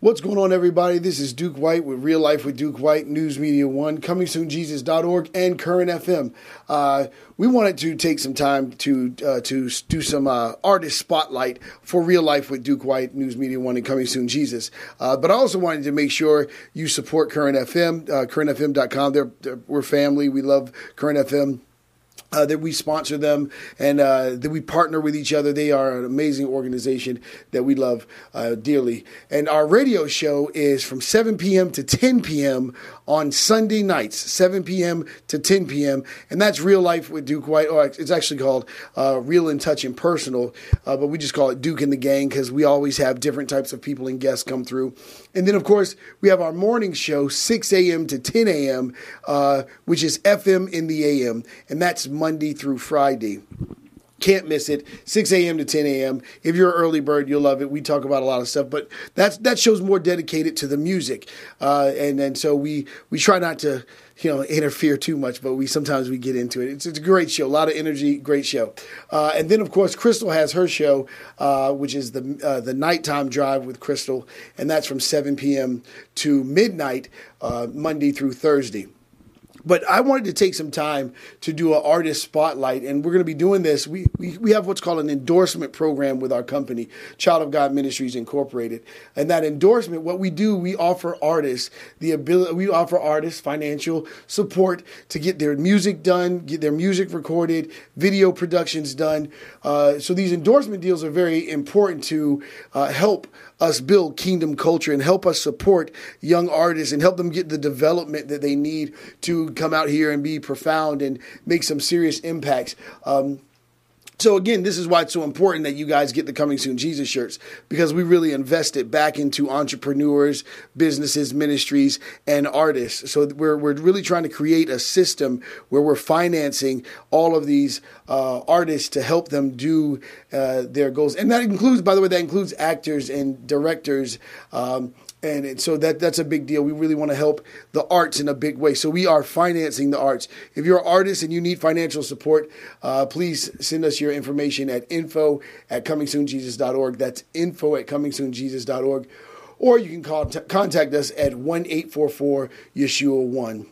What's going on, everybody? This is Duke White with Real Life with Duke White, News Media One, coming soon, Jesus.org, and Current FM. Uh, we wanted to take some time to uh, to do some uh, artist spotlight for Real Life with Duke White, News Media One, and coming soon, Jesus. Uh, but I also wanted to make sure you support Current FM, uh, currentfm.com. They're, they're, we're family. We love Current FM. Uh, that we sponsor them and uh, that we partner with each other. They are an amazing organization that we love uh, dearly. And our radio show is from 7 p.m. to 10 p.m. on Sunday nights, 7 p.m. to 10 p.m. And that's Real Life with Duke White. Oh, it's actually called uh, Real in Touch and Personal, uh, but we just call it Duke and the Gang because we always have different types of people and guests come through. And then, of course, we have our morning show, 6 a.m. to 10 a.m., uh, which is FM in the AM. And that's Monday through Friday. Can't miss it. 6 a.m. to 10 a.m. If you're an early bird, you'll love it. We talk about a lot of stuff, but that's that show's more dedicated to the music, uh, and and so we we try not to you know interfere too much, but we sometimes we get into it. It's, it's a great show, a lot of energy, great show. Uh, and then of course Crystal has her show, uh, which is the uh, the nighttime drive with Crystal, and that's from 7 p.m. to midnight, uh, Monday through Thursday. But I wanted to take some time to do an artist spotlight, and we're going to be doing this. We, we, we have what's called an endorsement program with our company, Child of God Ministries Incorporated. And that endorsement, what we do, we offer artists the ability, we offer artists financial support to get their music done, get their music recorded, video productions done. Uh, so these endorsement deals are very important to uh, help us build kingdom culture and help us support young artists and help them get the development that they need to come out here and be profound and make some serious impacts. Um, so again, this is why it's so important that you guys get the Coming Soon Jesus shirts because we really invested back into entrepreneurs, businesses, ministries, and artists. So we're we're really trying to create a system where we're financing all of these uh, artists to help them do uh, their goals, and that includes, by the way, that includes actors and directors. Um, and so that that's a big deal. We really want to help the arts in a big way. So we are financing the arts. If you're an artist and you need financial support, uh, please send us your information at info at comingsoonjesus.org. That's info at comingsoonjesus.org. Or you can call, t- contact us at 1 844 Yeshua 1.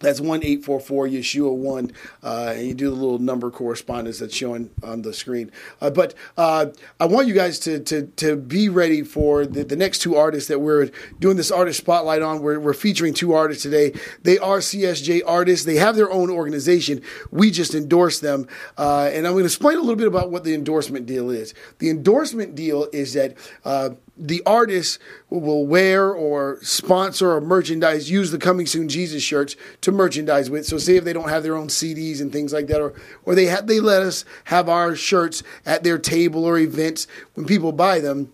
That's one eight four four Yeshua one, uh, and you do the little number correspondence that's showing on the screen. Uh, but uh, I want you guys to to to be ready for the, the next two artists that we're doing this artist spotlight on. We're we're featuring two artists today. They are CSJ artists. They have their own organization. We just endorse them, uh, and I'm going to explain a little bit about what the endorsement deal is. The endorsement deal is that uh, the artist will wear or sponsor or merchandise, use the Coming Soon Jesus shirts to merchandise with. So, say if they don't have their own CDs and things like that, or or they have, they let us have our shirts at their table or events when people buy them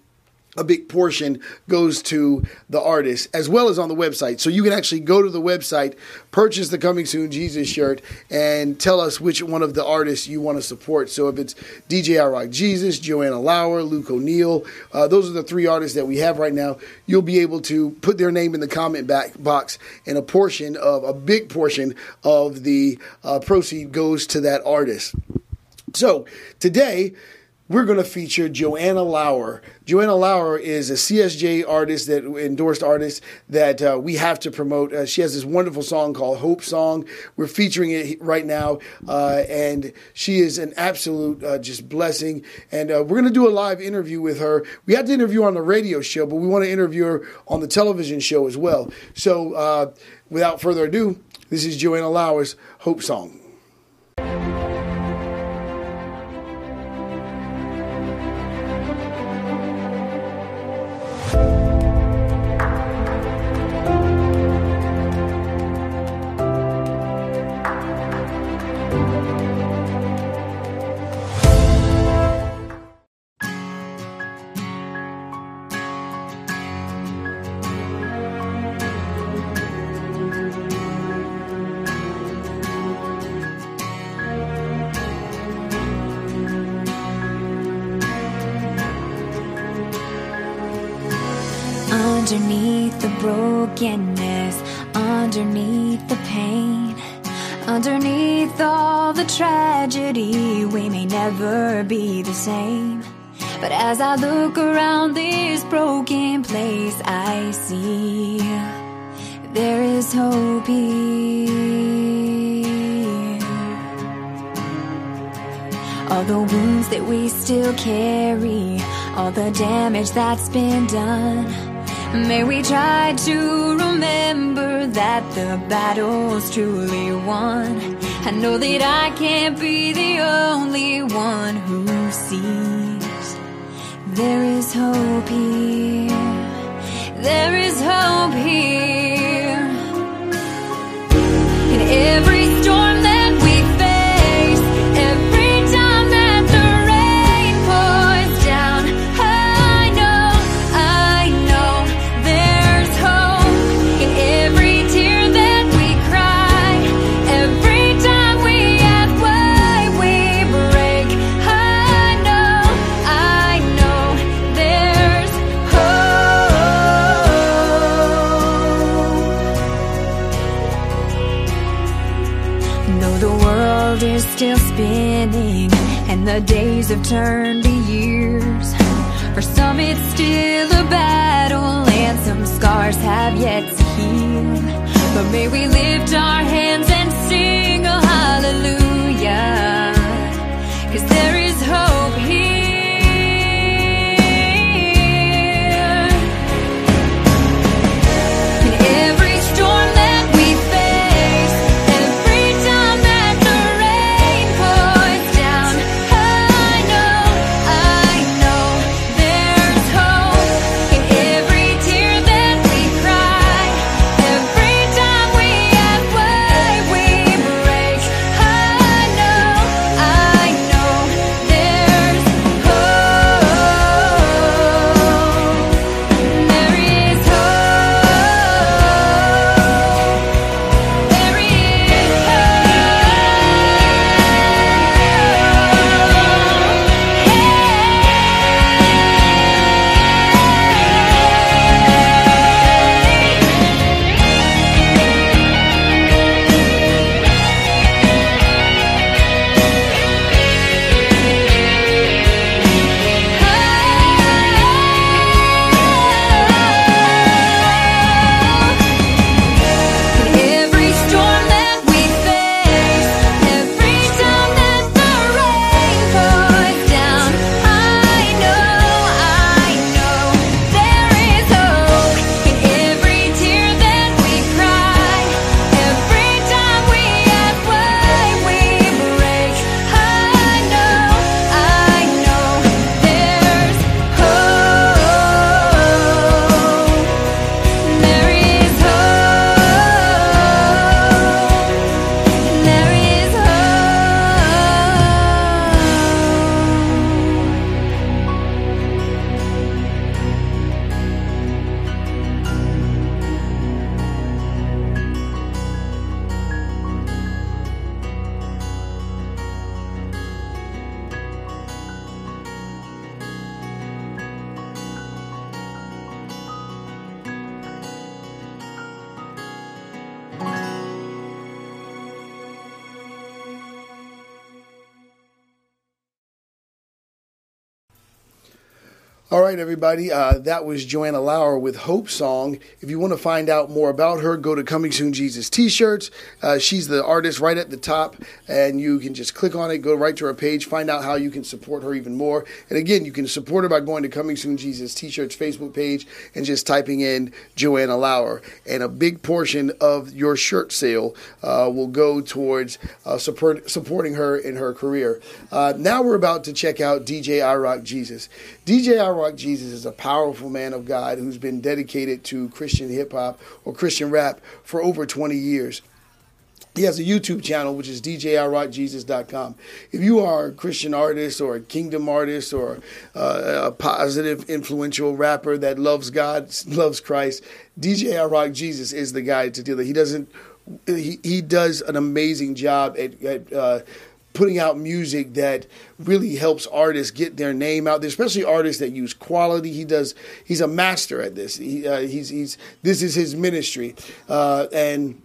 a big portion goes to the artist as well as on the website. So you can actually go to the website, purchase the Coming Soon Jesus shirt, and tell us which one of the artists you want to support. So if it's DJ I Rock Jesus, Joanna Lauer, Luke O'Neill, uh, those are the three artists that we have right now. You'll be able to put their name in the comment back box, and a portion of a big portion of the uh, proceed goes to that artist. So today we're going to feature Joanna Lauer. Joanna Lauer is a CSJ artist that endorsed artist that uh, we have to promote. Uh, she has this wonderful song called Hope Song. We're featuring it right now, uh, and she is an absolute uh, just blessing. And uh, we're going to do a live interview with her. We had to interview her on the radio show, but we want to interview her on the television show as well. So, uh, without further ado, this is Joanna Lauer's Hope Song. Brokenness, underneath the pain, underneath all the tragedy, we may never be the same. But as I look around this broken place, I see there is hope here. All the wounds that we still carry, all the damage that's been done. May we try to remember that the battle's truly won. I know that I can't be the only one who sees. There is hope here. There is hope here. The world is still spinning and the days have turned to years, for some it's still a battle and some scars have yet to heal. But may we lift our hands and sing a hallelujah, cause there is hope All right, everybody. Uh, that was Joanna Lauer with Hope Song. If you want to find out more about her, go to Coming Soon Jesus T-shirts. Uh, she's the artist right at the top, and you can just click on it, go right to her page, find out how you can support her even more. And again, you can support her by going to Coming Soon Jesus T-shirts Facebook page and just typing in Joanna Lauer. And a big portion of your shirt sale uh, will go towards uh, support, supporting her in her career. Uh, now we're about to check out DJ I Rock Jesus. DJ I Rock Jesus is a powerful man of God who's been dedicated to Christian hip hop or Christian rap for over 20 years. He has a YouTube channel, which is DJIRockJesus.com. If you are a Christian artist or a kingdom artist or uh, a positive, influential rapper that loves God, loves Christ, DJ I Rock Jesus is the guy to do that. He doesn't. He, he does an amazing job at, at uh, putting out music that really helps artists get their name out there, especially artists that use quality. He does. He's a master at this. He, uh, he's he's this is his ministry, uh, and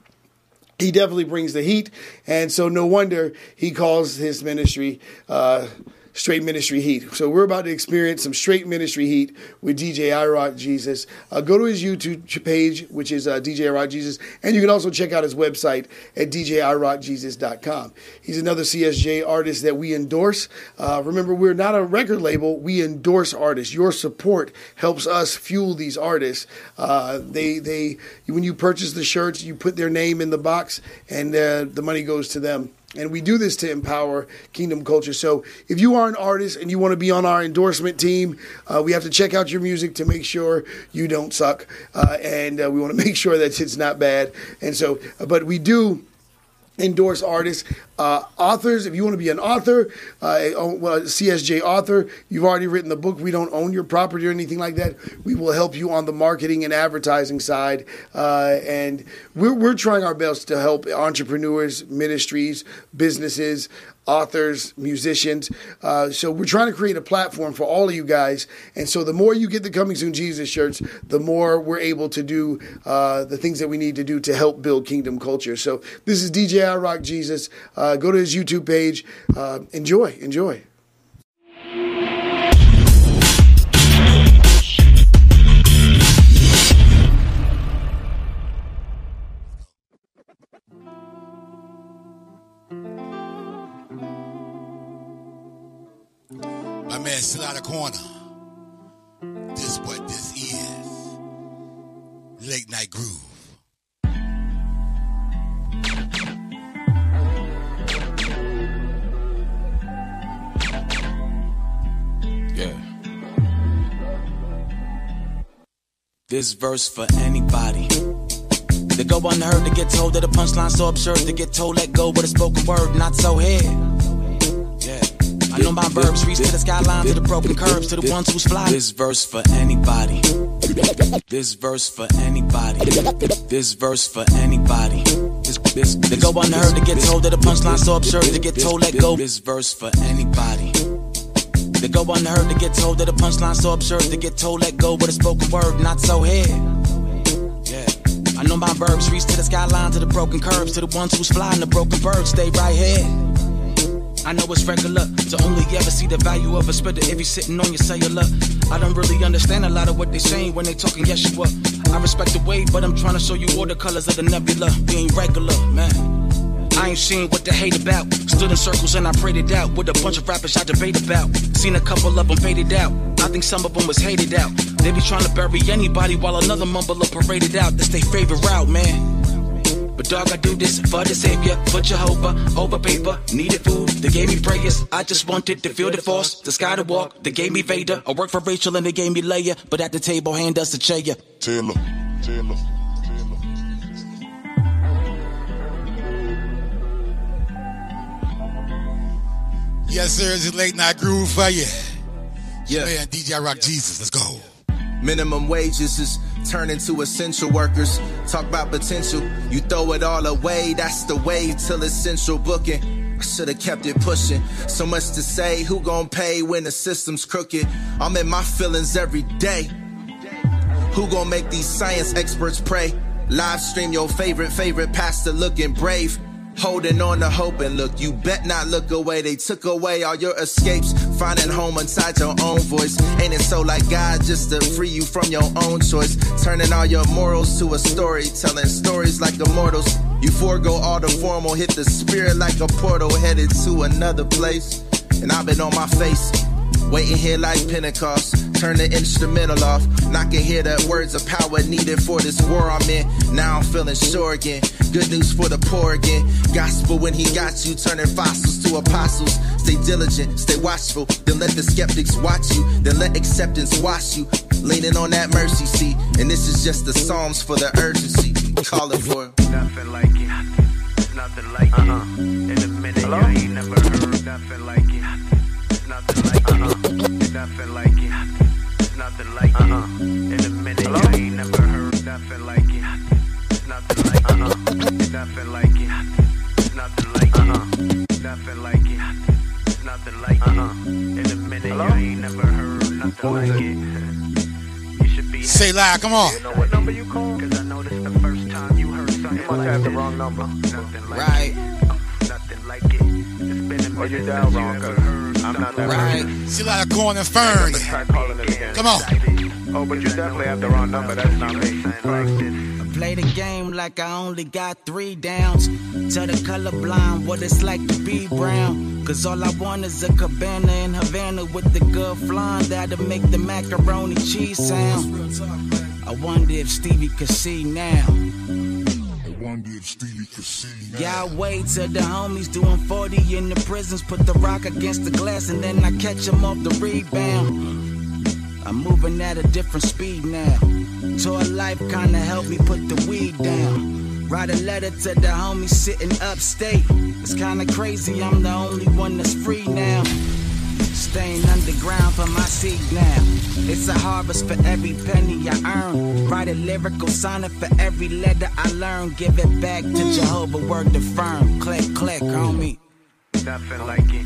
he definitely brings the heat. And so no wonder he calls his ministry uh, straight ministry heat. So we're about to experience some straight ministry heat with DJ I Rock Jesus. Uh, go to his YouTube page, which is uh, DJ I Rock Jesus, and you can also check out his website at DJIRockJesus.com. He's another CSJ artist that we endorse. Uh, remember, we're not a record label; we endorse artists. Your support helps us fuel these artists. Uh, they they when you purchase the shirts, you put their name in the box, and uh, the money goes to them. And we do this to empower kingdom culture. So if you are an artist and you want to be on our endorsement team, uh, we have to check out your music to make sure you don't suck. Uh, and uh, we want to make sure that it's not bad. And so, but we do endorse artists, uh, authors. If you want to be an author, uh, well, CSJ author, you've already written the book. We don't own your property or anything like that. We will help you on the marketing and advertising side, uh, and we're we're trying our best to help entrepreneurs, ministries, businesses. Authors, musicians. Uh, so, we're trying to create a platform for all of you guys. And so, the more you get the Coming Soon Jesus shirts, the more we're able to do uh, the things that we need to do to help build kingdom culture. So, this is DJ I Rock Jesus. Uh, go to his YouTube page. Uh, enjoy, enjoy. This verse for anybody. They go unheard to get told that a punchline so absurd to get told let go with a spoken word, not so here. Yeah. I know my verbs reach to the skyline, to the broken curbs, to the ones who's fly. This verse for anybody. This verse for anybody. This verse for anybody. This, this, they go unheard to get told that a punchline so absurd to get told let go. This verse for anybody. They go unheard to get told that a punchline so absurd to get told let go with a spoken word, not so here. Yeah. I know my verbs reach to the skyline, to the broken curbs, to the ones who's flying the broken birds, stay right here. I know it's regular to only ever see the value of a spitter if you're sitting on your cellular. I don't really understand a lot of what they're saying when they talking Yeshua. I respect the way, but I'm trying to show you all the colors of the nebula. We ain't regular, man. I ain't seen what they hate about. Stood in circles and I prayed it out with a bunch of rappers I debate about. Seen a couple of them faded out. I think some of them was hated out. They be trying to bury anybody while another mumbler paraded out. That's their favorite route, man. But dog, I do this for the savior, for Jehovah, over paper, needed food, they gave me prayers. I just wanted to feel the force, the sky to walk, they gave me Vader. I work for Rachel and they gave me Leia, but at the table, hand us a chair. Taylor. Taylor. Yes, sir. It's late night groove for you. Yeah. Man, DJ Rock Jesus. Let's go. Minimum wages is turning to essential workers. Talk about potential. You throw it all away. That's the way till essential booking. I should have kept it pushing. So much to say. Who gon' pay when the system's crooked? I'm in my feelings every day. Who gon' make these science experts pray? Live stream your favorite, favorite pastor looking brave. Holding on to hope and look, you bet not look away. They took away all your escapes, finding home inside your own voice. Ain't it so like God just to free you from your own choice? Turning all your morals to a story, telling stories like immortals. You forego all the formal, hit the spirit like a portal, headed to another place. And I've been on my face, waiting here like Pentecost. Turn the instrumental off. And I can hear the words of power needed for this war I'm in. Now I'm feeling sure again. Good news for the poor again. Gospel when he got you, turning fossils to apostles. Stay diligent, stay watchful. Then let the skeptics watch you. Then let acceptance wash you. Leaning on that mercy seat. And this is just the Psalms for the urgency. Calling for it. Nothing like it. Nothing like it. Uh-uh. In a minute, you ain't never heard nothing like it. Nothing like it. Nothing like it. Nothing like it. In a minute, you ain't never heard nothing like it. Nothing like it. Nothing like it. Nothing like it. Nothing like it. Nothing like it. In a minute, you ain't never heard nothing like it. You should be Say live. Come on. You know what number you call? Cause I know this the first time you heard something you must have the wrong number. Nothing like Right. it. Nothing like it. It's been a minute you since dialed you wrong, ever cuz. heard I'm not that Right. person. See a lot of corn and fern. Try calling it again. Come on. Oh, but you definitely have the wrong number. That's not me. I play the game like I only got three downs. Tell the colorblind what it's like to be brown. Cause all I want is a cabana in Havana with the good flan that'll make the macaroni cheese sound. I wonder if Stevie could see now. Yeah, I wait till the homies doing 40 in the prisons. Put the rock against the glass and then I catch catch 'em off the rebound. I'm moving at a different speed now. Tour life kinda helped me put the weed down. Write a letter to the homies sitting upstate. It's kinda crazy, I'm the only one that's free now. Staying underground for my seed now. It's a harvest for every penny I earn. Write a lyrical sonnet for every letter I learn. Give it back to Jehovah, word the firm. Click, click, homie. Nothing like it.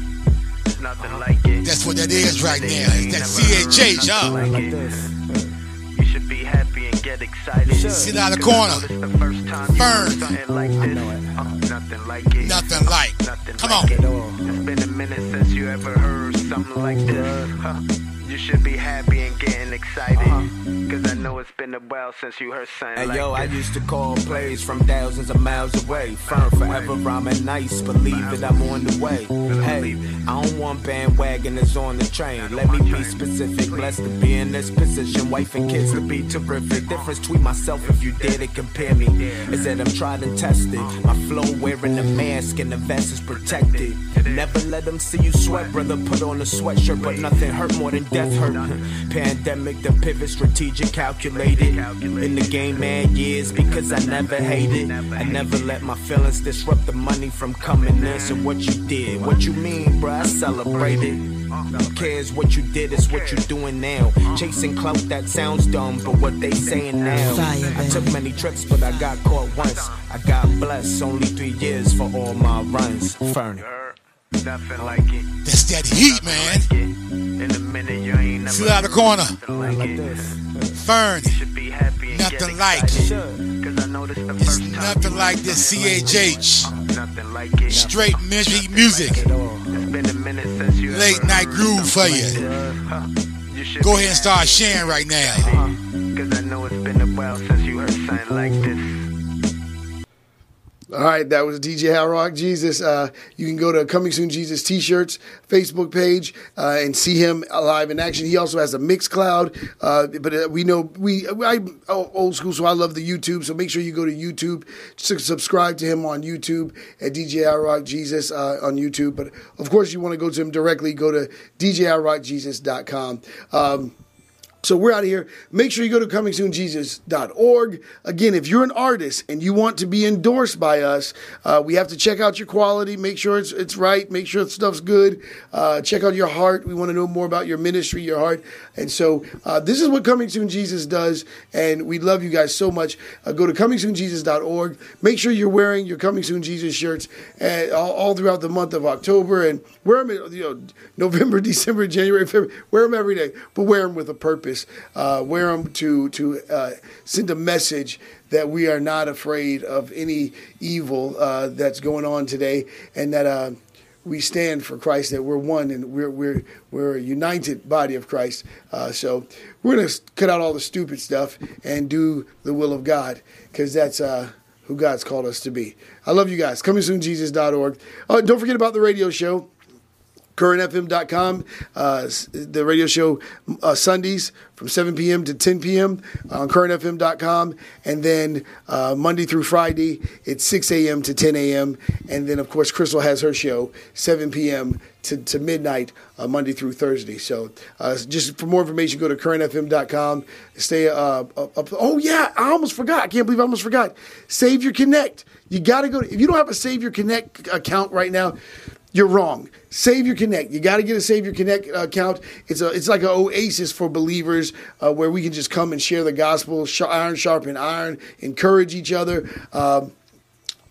Nothing like it. That's what that is right now. It's that CHH, huh? Like this. You should be happy and get excited. Sit out of the 'Cause I corner. know the first time you Fern. something like this. Uh, nothing like it. Nothing like. Nothing Come like on. it. It's been a minute since you ever heard something like this. Huh. You should be happy and getting excited. I know it's been a while since you heard something Hey like yo, I used to call plays from thousands of miles away. Firm forever rhyming nice, believe it, I'm on the way. Hey, I don't want bandwagoners on the train. Let me be specific, blessed to be in this position. Wife and kids to be terrific. Difference between myself if you dare to compare me is that I'm tried and tested. My flow wearing a mask and the vest is protected. Never let them see you sweat, brother. Put on a sweatshirt, but nothing hurt more than death hurt. Pandemic, the pivot, strategic, calculated. In the game, man, years because I never hated. I never let my feelings disrupt the money from coming in. So what you did, what you mean, bruh? I celebrated. Who cares what you did? It's what you're doing now. Chasing clout that sounds dumb, but what they saying now. I took many trips, but I got caught once. I got blessed, only three years for all my runs. Fernie. Nothing like it. That's that heat, man. In a minute, you ain't never Sit out of the corner. Like, Like this. Fern. Should be happy and Nothing like. excited. Cause I know this the It's nothing like this CHH. Nothing like it. Straight misery music. It. It's been a minute since you Late night groove for you. Go ahead and start sharing right now. All right, that was DJ I Rock Jesus. Uh, you can go to Coming Soon Jesus T-shirts Facebook page uh, and see him live in action. He also has a Mixcloud, uh, but uh, we know we I'm old school, so I love the YouTube. So make sure you go to YouTube, su- subscribe to him on YouTube at DJ I Rock Jesus uh, on YouTube. But of course, you want to go to him directly. Go to DJIRockJesus.com. Um, so we're out of here. Make sure you go to comingsoonjesus.org. Again, if you're an artist and you want to be endorsed by us, uh, we have to check out your quality, make sure it's it's right, make sure the stuff's good. Uh, check out your heart. We want to know more about your ministry, your heart. And so uh, this is what Coming Soon Jesus does, and we love you guys so much. Uh, go to comingsoonjesus.org. Make sure you're wearing your Coming Soon Jesus shirts uh, all, all throughout the month of October and wear them, you know, November, December, January, February. Wear them every day, but wear them with a purpose. Uh, wear them to to uh, send a message that we are not afraid of any evil uh, that's going on today, and that. Uh, we stand for Christ, that we're one and we're we're we're a united body of Christ. Uh, so we're gonna cut out all the stupid stuff and do the will of God, because that's uh, who God's called us to be. I love you guys. Coming soon, Jesus.org. Don't forget about the radio show currentfm.com, uh, the radio show uh, Sundays from 7 p.m. to 10 p.m. on currentfm.com. And then uh, Monday through Friday, it's 6 a.m. to 10 a.m. And then, of course, Crystal has her show 7 p.m. To, to midnight, uh, Monday through Thursday. So, uh, just for more information, go to currentfm.com. Stay uh, up, up. Oh, yeah, I almost forgot. I can't believe I almost forgot. Savior Connect. You got to go. If you don't have a Savior Connect account right now, you're wrong. Savior Connect. You got to get a Savior Connect uh, account. It's a it's like an oasis for believers uh, where we can just come and share the gospel, sh- iron sharpen iron, encourage each other. Um,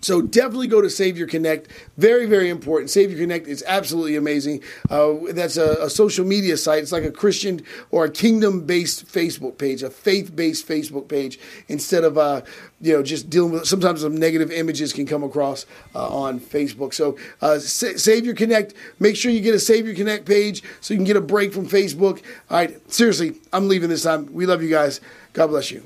So definitely go to Savior Connect. Very, very important. Savior Connect is absolutely amazing. Uh, that's a, a social media site. It's like a Christian or a kingdom-based Facebook page, a faith-based Facebook page, instead of uh, you know just dealing with. Sometimes some negative images can come across uh, on Facebook. So uh, Sa- Savior Connect. Make sure you get a Savior Connect page so you can get a break from Facebook. All right, seriously, I'm leaving this time. We love you guys. God bless you.